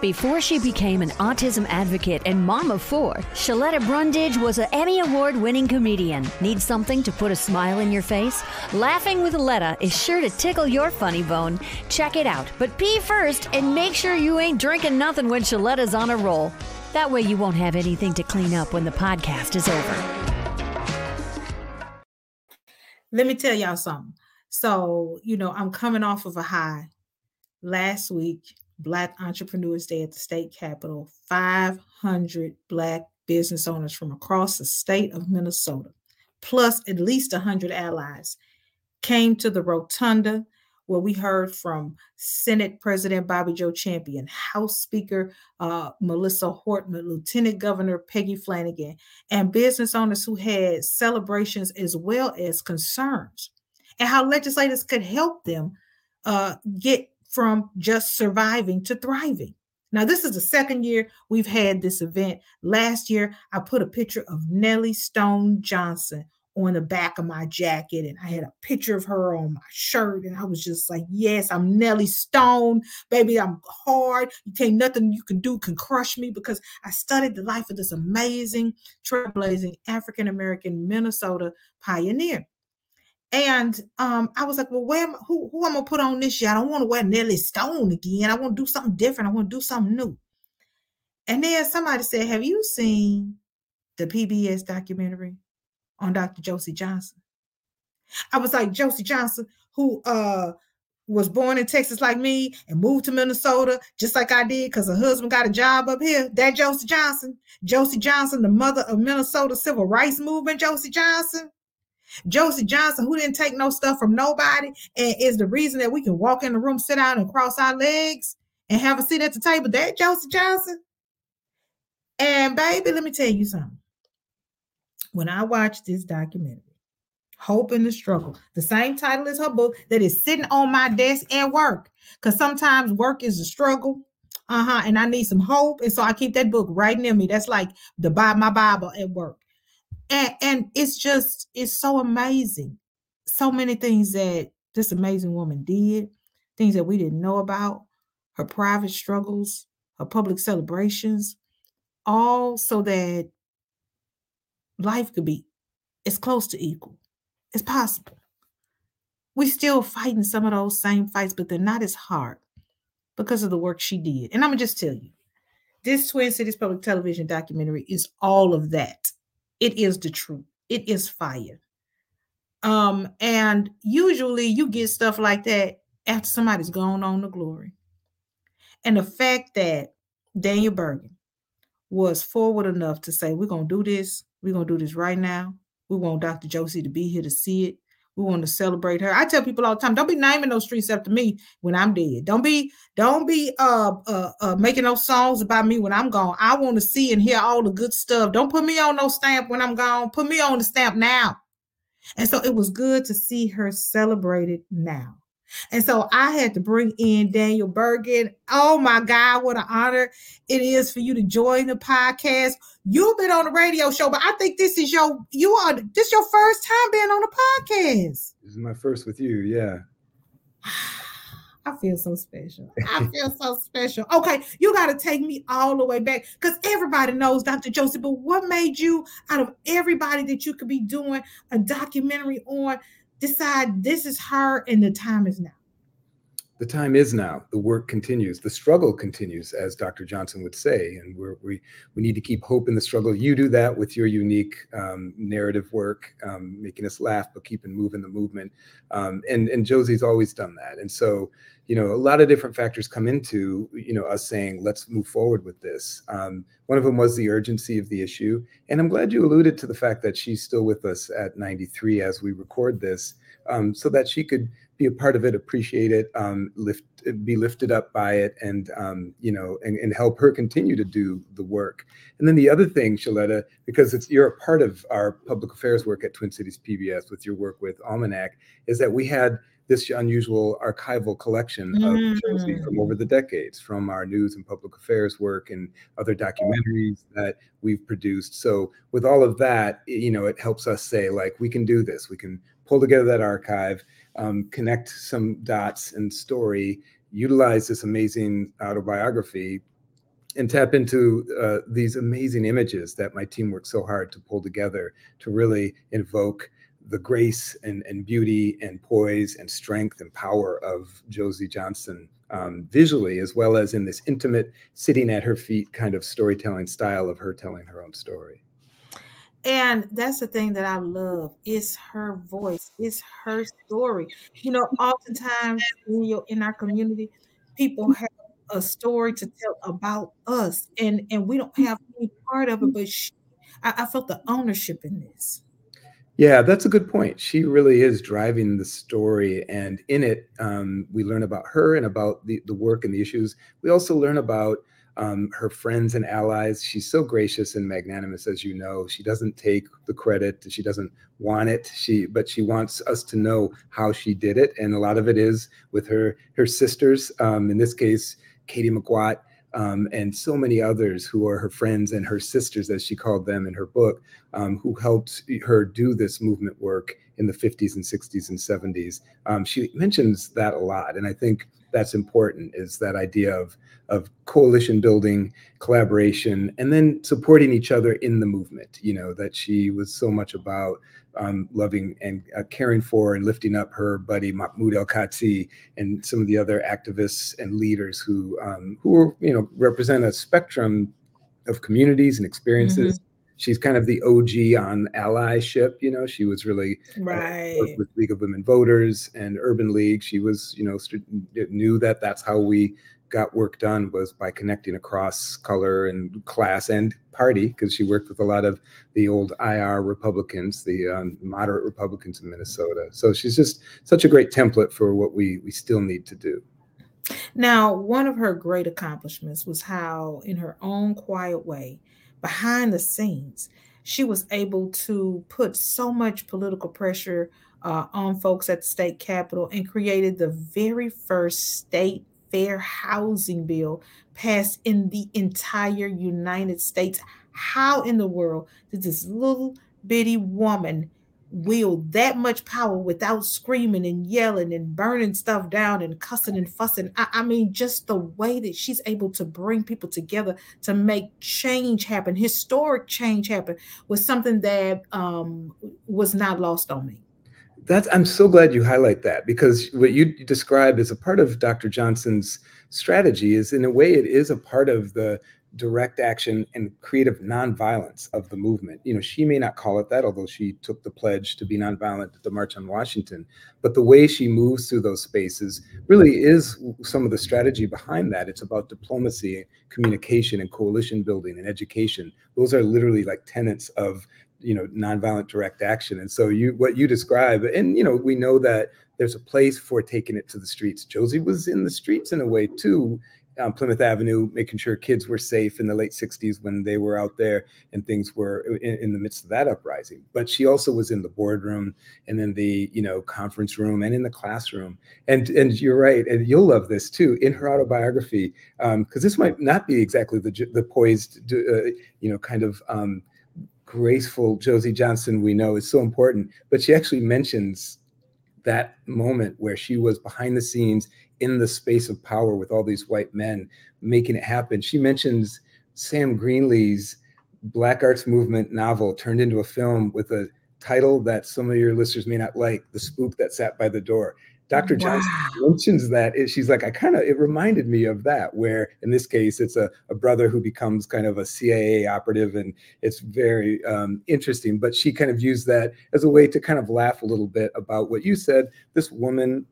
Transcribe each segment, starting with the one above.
Before she became an autism advocate and mom of four, Sheletta Brundidge was an Emmy Award winning comedian. Need something to put a smile in your face? Laughing with Letta is sure to tickle your funny bone. Check it out, but pee first and make sure you ain't drinking nothing when Sheletta's on a roll. That way you won't have anything to clean up when the podcast is over. Let me tell y'all something. So, you know, I'm coming off of a high. Last week, Black Entrepreneurs Day at the state capitol, 500 Black business owners from across the state of Minnesota, plus at least 100 allies, came to the rotunda where we heard from Senate President Bobby Joe Champion, House Speaker uh, Melissa Hortman, Lieutenant Governor Peggy Flanagan, and business owners who had celebrations as well as concerns, and how legislators could help them uh, get from just surviving to thriving. Now, this is the second year we've had this event. Last year, I put a picture of Nellie Stone Johnson on the back of my jacket, and I had a picture of her on my shirt, and I was just like, "Yes, I'm Nellie Stone, baby. I'm hard. You can't nothing you can do can crush me because I studied the life of this amazing, trailblazing African American Minnesota pioneer." And um, I was like, well, where am, who who I'm gonna put on this year? I don't want to wear Nellie Stone again. I want to do something different. I want to do something new. And then somebody said, Have you seen the PBS documentary on Dr. Josie Johnson? I was like, Josie Johnson, who uh was born in Texas like me and moved to Minnesota just like I did because her husband got a job up here. That Josie Johnson, Josie Johnson, the mother of Minnesota civil rights movement, Josie Johnson. Josie Johnson, who didn't take no stuff from nobody, and is the reason that we can walk in the room, sit down, and cross our legs and have a seat at the table. That Josie Johnson. And baby, let me tell you something. When I watched this documentary, Hope in the Struggle, the same title as her book that is sitting on my desk at work. Because sometimes work is a struggle. Uh-huh. And I need some hope. And so I keep that book right near me. That's like the my Bible at work and and it's just it's so amazing. So many things that this amazing woman did things that we didn't know about her private struggles her public celebrations all so that life could be as close to equal as possible. We still fighting some of those same fights but they're not as hard because of the work she did. And i'm gonna just tell you this twin cities public television documentary is all of that it is the truth. It is fire. Um, and usually you get stuff like that after somebody's gone on to glory. And the fact that Daniel Bergin was forward enough to say, We're gonna do this, we're gonna do this right now. We want Dr. Josie to be here to see it. We want to celebrate her. I tell people all the time, don't be naming those streets after me when I'm dead. Don't be, don't be uh, uh, uh making those songs about me when I'm gone. I want to see and hear all the good stuff. Don't put me on no stamp when I'm gone. Put me on the stamp now. And so it was good to see her celebrated now. And so I had to bring in Daniel Bergin. Oh my God, what an honor it is for you to join the podcast. You've been on the radio show, but I think this is your you are this your first time being on the podcast. This is my first with you, yeah. I feel so special. I feel so special. Okay, you got to take me all the way back because everybody knows Dr. Josie. But what made you, out of everybody that you could be doing a documentary on, decide this is her and the time is now? The time is now. The work continues. The struggle continues, as Dr. Johnson would say, and we we need to keep hope in the struggle. You do that with your unique um, narrative work, um, making us laugh but keeping moving the movement. Um, and and Josie's always done that. And so, you know, a lot of different factors come into you know us saying let's move forward with this. Um, One of them was the urgency of the issue. And I'm glad you alluded to the fact that she's still with us at 93 as we record this, um, so that she could be a part of it, appreciate it, um, lift, be lifted up by it, and um, you know, and, and help her continue to do the work. And then the other thing, Sheletta, because it's you're a part of our public affairs work at Twin Cities PBS with your work with Almanac, is that we had this unusual archival collection of mm. Josie from over the decades, from our news and public affairs work and other documentaries that we've produced. So with all of that, you know, it helps us say like we can do this. We can pull together that archive um, connect some dots and story, utilize this amazing autobiography, and tap into uh, these amazing images that my team worked so hard to pull together to really invoke the grace and, and beauty and poise and strength and power of Josie Johnson um, visually, as well as in this intimate, sitting at her feet kind of storytelling style of her telling her own story. And that's the thing that I love is her voice, is her story. You know, oftentimes in your in our community, people have a story to tell about us, and and we don't have any part of it. But she, I, I felt the ownership in this. Yeah, that's a good point. She really is driving the story, and in it, um, we learn about her and about the the work and the issues. We also learn about um, her friends and allies. She's so gracious and magnanimous, as you know. She doesn't take the credit. She doesn't want it. She, but she wants us to know how she did it, and a lot of it is with her her sisters. Um, in this case, Katie McWatt. Um, and so many others who are her friends and her sisters, as she called them in her book, um, who helped her do this movement work in the 50s and 60s and 70s. Um, she mentions that a lot, and I think that's important is that idea of of coalition building collaboration and then supporting each other in the movement you know that she was so much about um, loving and uh, caring for and lifting up her buddy mahmoud el-kati and some of the other activists and leaders who um, who you know represent a spectrum of communities and experiences. Mm-hmm she's kind of the OG on allyship. You know, she was really uh, right uh, with League of Women Voters and Urban League. She was, you know, st- knew that that's how we got work done was by connecting across color and class and party because she worked with a lot of the old IR Republicans, the um, moderate Republicans in Minnesota. So she's just such a great template for what we we still need to do. Now, one of her great accomplishments was how, in her own quiet way, behind the scenes, she was able to put so much political pressure uh, on folks at the state capitol and created the very first state fair housing bill passed in the entire United States. How in the world did this little bitty woman wield that much power without screaming and yelling and burning stuff down and cussing and fussing. I, I, mean, just the way that she's able to bring people together to make change happen, historic change happen, was something that um, was not lost on me. That's I'm so glad you highlight that because what you describe as a part of Dr. Johnson's strategy is in a way it is a part of the direct action and creative nonviolence of the movement. You know, she may not call it that, although she took the pledge to be nonviolent at the March on Washington. But the way she moves through those spaces really is some of the strategy behind that. It's about diplomacy, communication, and coalition building and education. Those are literally like tenets of you know nonviolent direct action. And so you what you describe, and you know, we know that there's a place for taking it to the streets. Josie was in the streets in a way too um, Plymouth Avenue, making sure kids were safe in the late 60s when they were out there and things were in, in, the midst of that uprising. But she also was in the boardroom and in the you know conference room and in the classroom. And and you're right, and you'll love this too in her autobiography because um, this might not be exactly the the poised uh, you know kind of um, graceful Josie Johnson we know is so important. But she actually mentions that moment where she was behind the scenes in the space of power with all these white men making it happen. She mentions Sam Greenlee's Black Arts Movement novel turned into a film with a title that some of your listeners may not like The Spook That Sat by the Door. Dr. Wow. Johnson mentions that. She's like, I kind of, it reminded me of that, where in this case, it's a, a brother who becomes kind of a CIA operative, and it's very um, interesting. But she kind of used that as a way to kind of laugh a little bit about what you said. This woman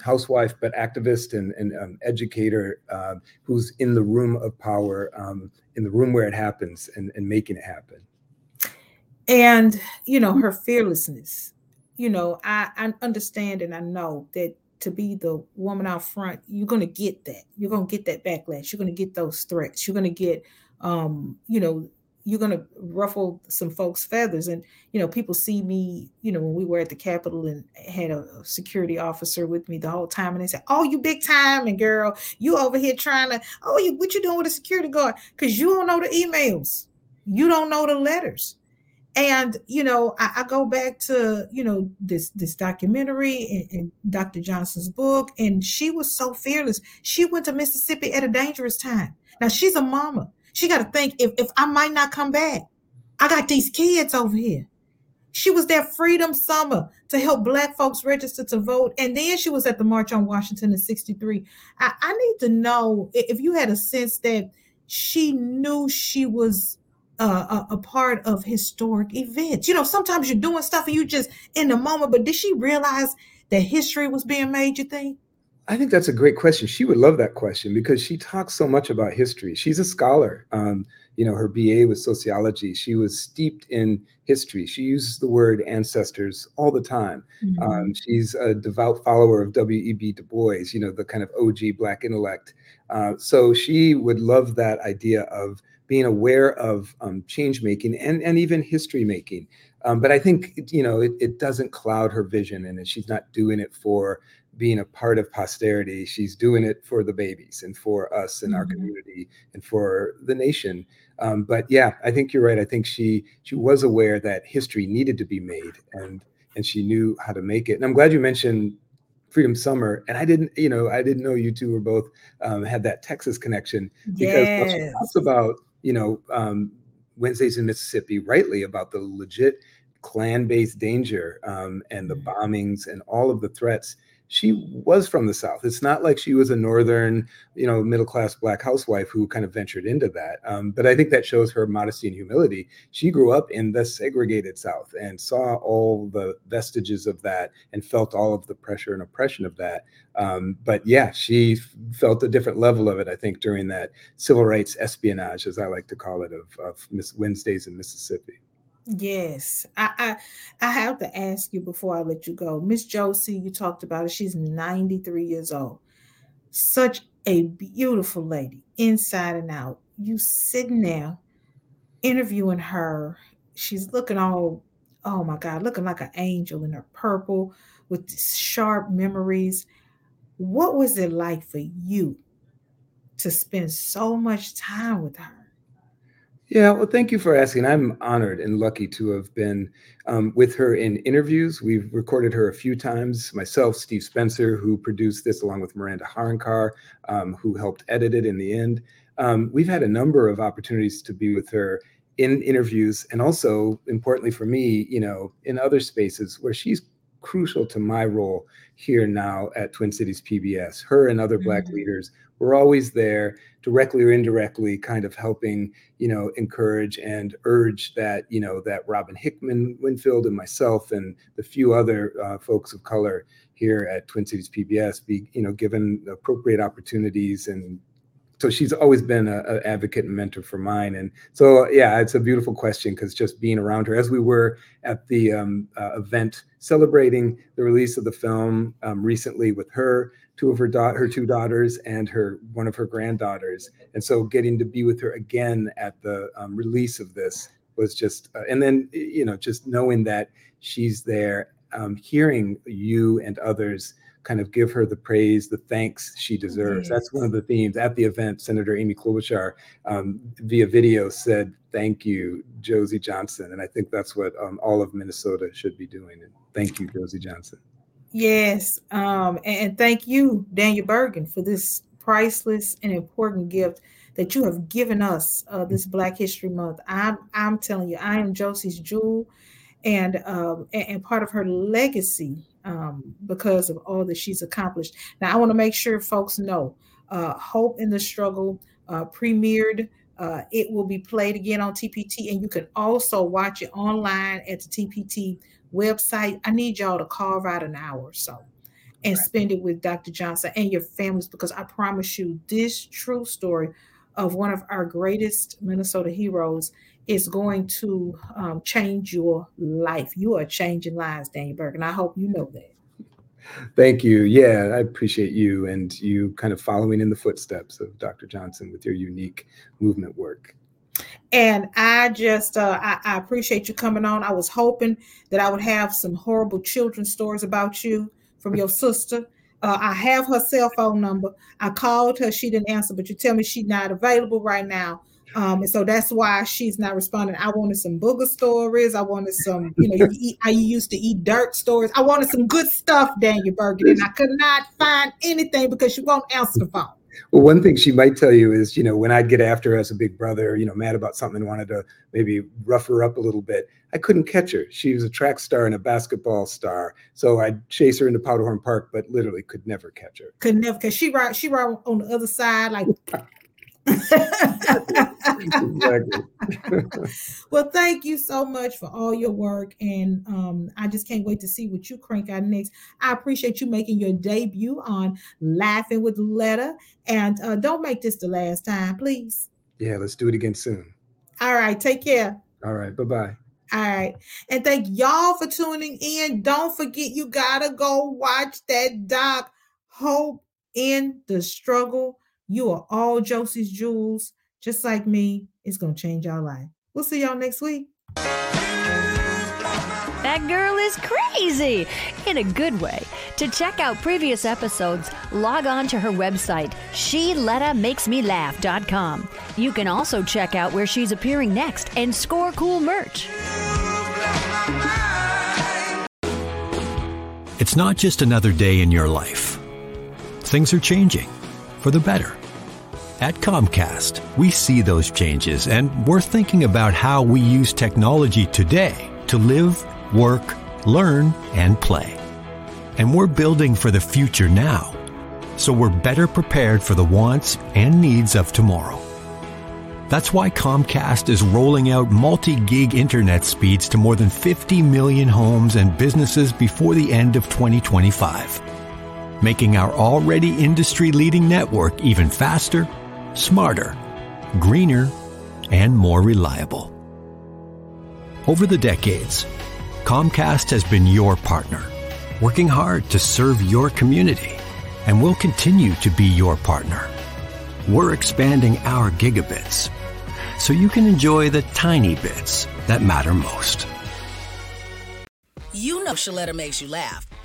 housewife, but activist and, and um, educator uh, who's in the room of power, um, in the room where it happens, and, and making it happen. And you know her fearlessness. You know, I, I understand and I know that to be the woman out front, you're going to get that. You're going to get that backlash. You're going to get those threats. You're going to get, um, you know, you're going to ruffle some folks' feathers. And, you know, people see me, you know, when we were at the Capitol and had a, security officer with me the whole time. And they said, Oh, you big time. And girl, you over here trying to, oh, you, what you doing with a security guard? Because you don't know the emails. You don't know the letters and you know I, I, go back to you know this this documentary and, and, dr johnson's book and she was so fearless she went to mississippi at a dangerous time now she's a mama she got to think if, if i might not come back i got these kids over here she was there freedom summer to help black folks register to vote and then she was at the march on washington in 63 I, I need to know if you had a sense that she knew she was uh, a, a, part of historic events. You know, sometimes you're doing stuff and you just in the moment, but did she realize that history was being made, you think? I think that's a great question. She would love that question because she talks so much about history. She's a scholar. Um, you know, her BA was sociology. She was steeped in history. She uses the word ancestors all the time. Mm-hmm. Um, she's a devout follower of W.E.B. Du Bois, you know, the kind of OG Black intellect. Uh, so she would love that idea of being aware of um, change making and, and even history making. Um, but I think, you know, it, it doesn't cloud her vision and she's not doing it for being a part of posterity. She's doing it for the babies and for us and mm-hmm. our community and for the nation. Um, but yeah, I think you're right. I think she she was aware that history needed to be made and and she knew how to make it. And I'm glad you mentioned Freedom Summer, and I didn't, you know, I didn't know you two were both um, had that Texas connection because yes. she talks about you know, um, Wednesdays in Mississippi rightly about the legit Klan-based danger um, and the mm. bombings and all of the threats she was from the South. It's not like she was a Northern, you know, middle class black housewife who kind of ventured into that. Um, but I think that shows her modesty and humility. She grew up in the segregated South and saw all the vestiges of that and felt all of the pressure and oppression of that. Um, but yeah, she felt a different level of it, I think, during that civil rights espionage, as I like to call it, of, of Miss Wednesdays in Mississippi. Yes, I, I I have to ask you before I let you go, Miss Josie. You talked about it. She's 93 years old. Such a beautiful lady, inside and out. You sitting there interviewing her. She's looking all, oh my God, looking like an angel in her purple with sharp memories. What was it like for you to spend so much time with her? Yeah, well, thank you for asking. I'm honored and lucky to have been um, with her in interviews. We've recorded her a few times. Myself, Steve Spencer, who produced this along with Miranda Harunkar, um, who helped edit it in the end. Um, we've had a number of opportunities to be with her in interviews, and also importantly for me, you know, in other spaces where she's crucial to my role here now at Twin Cities PBS. Her and other mm-hmm. Black leaders were always there, directly or indirectly, kind of helping, you know, encourage and urge that, you know, that Robin Hickman Winfield and myself and the few other uh, folks of color here at Twin Cities PBS be, you know, given appropriate opportunities. And so she's always been an advocate and mentor for mine. And so yeah it's a beautiful question because just being around her as we were at the um, uh, event celebrating the release of the film um, recently with her two of her da- her two daughters and her one of her granddaughters and so getting to be with her again at the um, release of this was just uh, and then you know just knowing that she's there um, hearing you and others kind of give her the praise, the thanks she deserves. Yes. That's one of the themes at the event. Senator Amy Klobuchar um, via video said, "Thank you, Josie Johnson," and I think that's what um, all of Minnesota should be doing. And thank you, Josie Johnson. Yes, um, and thank you, Daniel Bergin, for this priceless and important gift that you have given us uh, this Black History Month. I'm I'm telling you, I am Josie's jewel, and um, and, and part of her legacy um, because of all that she's accomplished. Now, I want to make sure folks know uh, Hope in the Struggle uh, premiered. Uh, it will be played again on TPT, and you can also watch it online at the TPT website. I need y'all to carve out an hour or so and right. spend it with Dr. Johnson and your families because I promise you, this true story of one of our greatest Minnesota heroes is going to um, change your life. You are changing lives, Daniel Burke, and I hope you know that. Thank you. Yeah, I appreciate you and you kind of following in the footsteps of Dr. Johnson with your unique movement work. And I just, uh, I, I, appreciate you coming on. I was hoping that I would have some horrible children's stories about you from your sister. Uh, I have her cell phone number. I called her. She didn't answer, but you tell me she's not available right now. Um, and so that's why she's not responding. I wanted some booger stories. I wanted some, you know, you eat, I used to eat dirt stories. I wanted some good stuff, Daniel Bergin, and I could not find anything because she won't answer the phone. Well, one thing she might tell you is, you know, when I'd get after her as a big brother, you know, mad about something and wanted to maybe rough her up a little bit, I couldn't catch her. She was a track star and a basketball star. So I'd chase her into Powderhorn Park, but literally could never catch her. Could never, because she right, she right on the other side, like exactly. well, thank you so much for all your work. And um, I just can't wait to see what you crank out next. I appreciate you making your debut on Laughing with Letta. And uh, don't make this the last time, please. Yeah, let's do it again soon. All right. Take care. All right. Bye bye. All right. And thank y'all for tuning in. Don't forget, you got to go watch that doc, Hope in the Struggle. You are all Josie's jewels, just like me. It's going to change our life. We'll see y'all next week. That girl is crazy in a good way. To check out previous episodes, log on to her website, SheLettaMakesMeLaugh.com. You can also check out where she's appearing next and score cool merch. It's not just another day in your life. Things are changing for the better. At Comcast, we see those changes and we're thinking about how we use technology today to live, work, learn, and play. And we're building for the future now, so we're better prepared for the wants and needs of tomorrow. That's why Comcast is rolling out multi gig internet speeds to more than 50 million homes and businesses before the end of 2025, making our already industry leading network even faster smarter, greener, and more reliable. Over the decades, Comcast has been your partner, working hard to serve your community, and will continue to be your partner. We're expanding our gigabits so you can enjoy the tiny bits that matter most. You know Sheletta makes you laugh,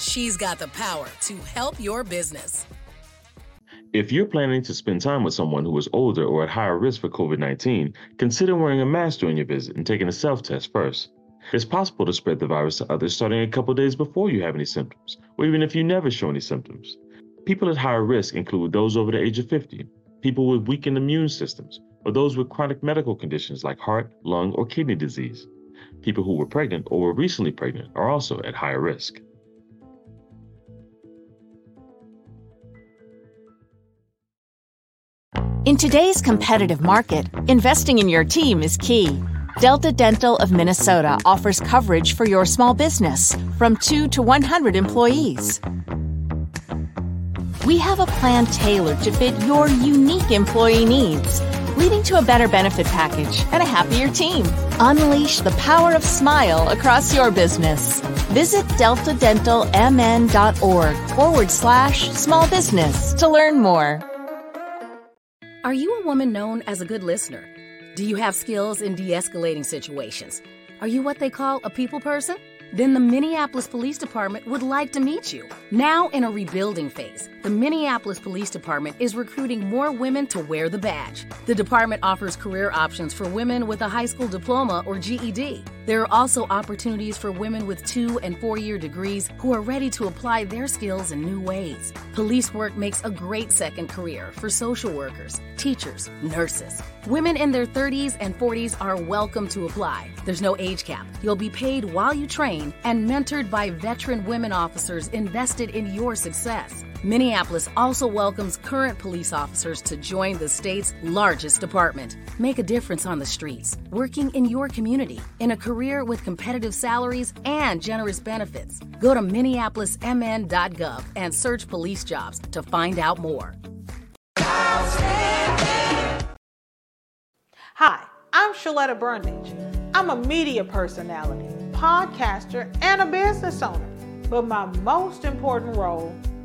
She's got the power to help your business. If you're planning to spend time with someone who is older or at higher risk for COVID 19, consider wearing a mask during your visit and taking a self test first. It's possible to spread the virus to others starting a couple days before you have any symptoms, or even if you never show any symptoms. People at higher risk include those over the age of 50, people with weakened immune systems, or those with chronic medical conditions like heart, lung, or kidney disease. People who were pregnant or were recently pregnant are also at higher risk. In today's competitive market, investing in your team is key. Delta Dental of Minnesota offers coverage for your small business from 2 to 100 employees. We have a plan tailored to fit your unique employee needs, leading to a better benefit package and a happier team. Unleash the power of smile across your business. Visit deltadentalmn.org forward slash small business to learn more. Are you a woman known as a good listener? Do you have skills in de escalating situations? Are you what they call a people person? Then the Minneapolis Police Department would like to meet you. Now, in a rebuilding phase, the Minneapolis Police Department is recruiting more women to wear the badge. The department offers career options for women with a high school diploma or GED. There are also opportunities for women with two and four year degrees who are ready to apply their skills in new ways. Police work makes a great second career for social workers, teachers, nurses. Women in their 30s and 40s are welcome to apply. There's no age cap. You'll be paid while you train and mentored by veteran women officers invested in your success. Minneapolis also welcomes current police officers to join the state's largest department. Make a difference on the streets, working in your community, in a career with competitive salaries and generous benefits. Go to minneapolismn.gov and search police jobs to find out more. Hi, I'm Sheletta Brundidge. I'm a media personality, podcaster, and a business owner. But my most important role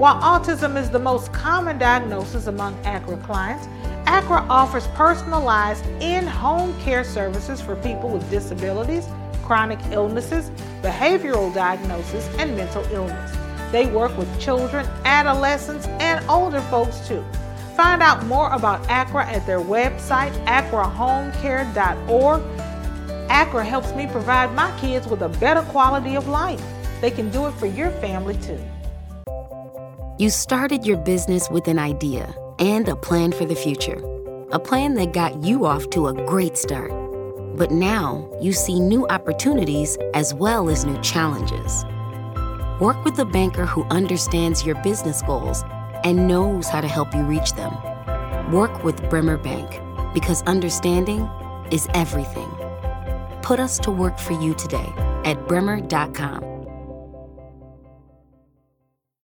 While autism is the most common diagnosis among ACRA clients, ACRA offers personalized in home care services for people with disabilities, chronic illnesses, behavioral diagnosis, and mental illness. They work with children, adolescents, and older folks too. Find out more about ACRA at their website, acrahomecare.org. ACRA helps me provide my kids with a better quality of life. They can do it for your family too. You started your business with an idea and a plan for the future. A plan that got you off to a great start. But now you see new opportunities as well as new challenges. Work with a banker who understands your business goals and knows how to help you reach them. Work with Bremer Bank because understanding is everything. Put us to work for you today at bremer.com.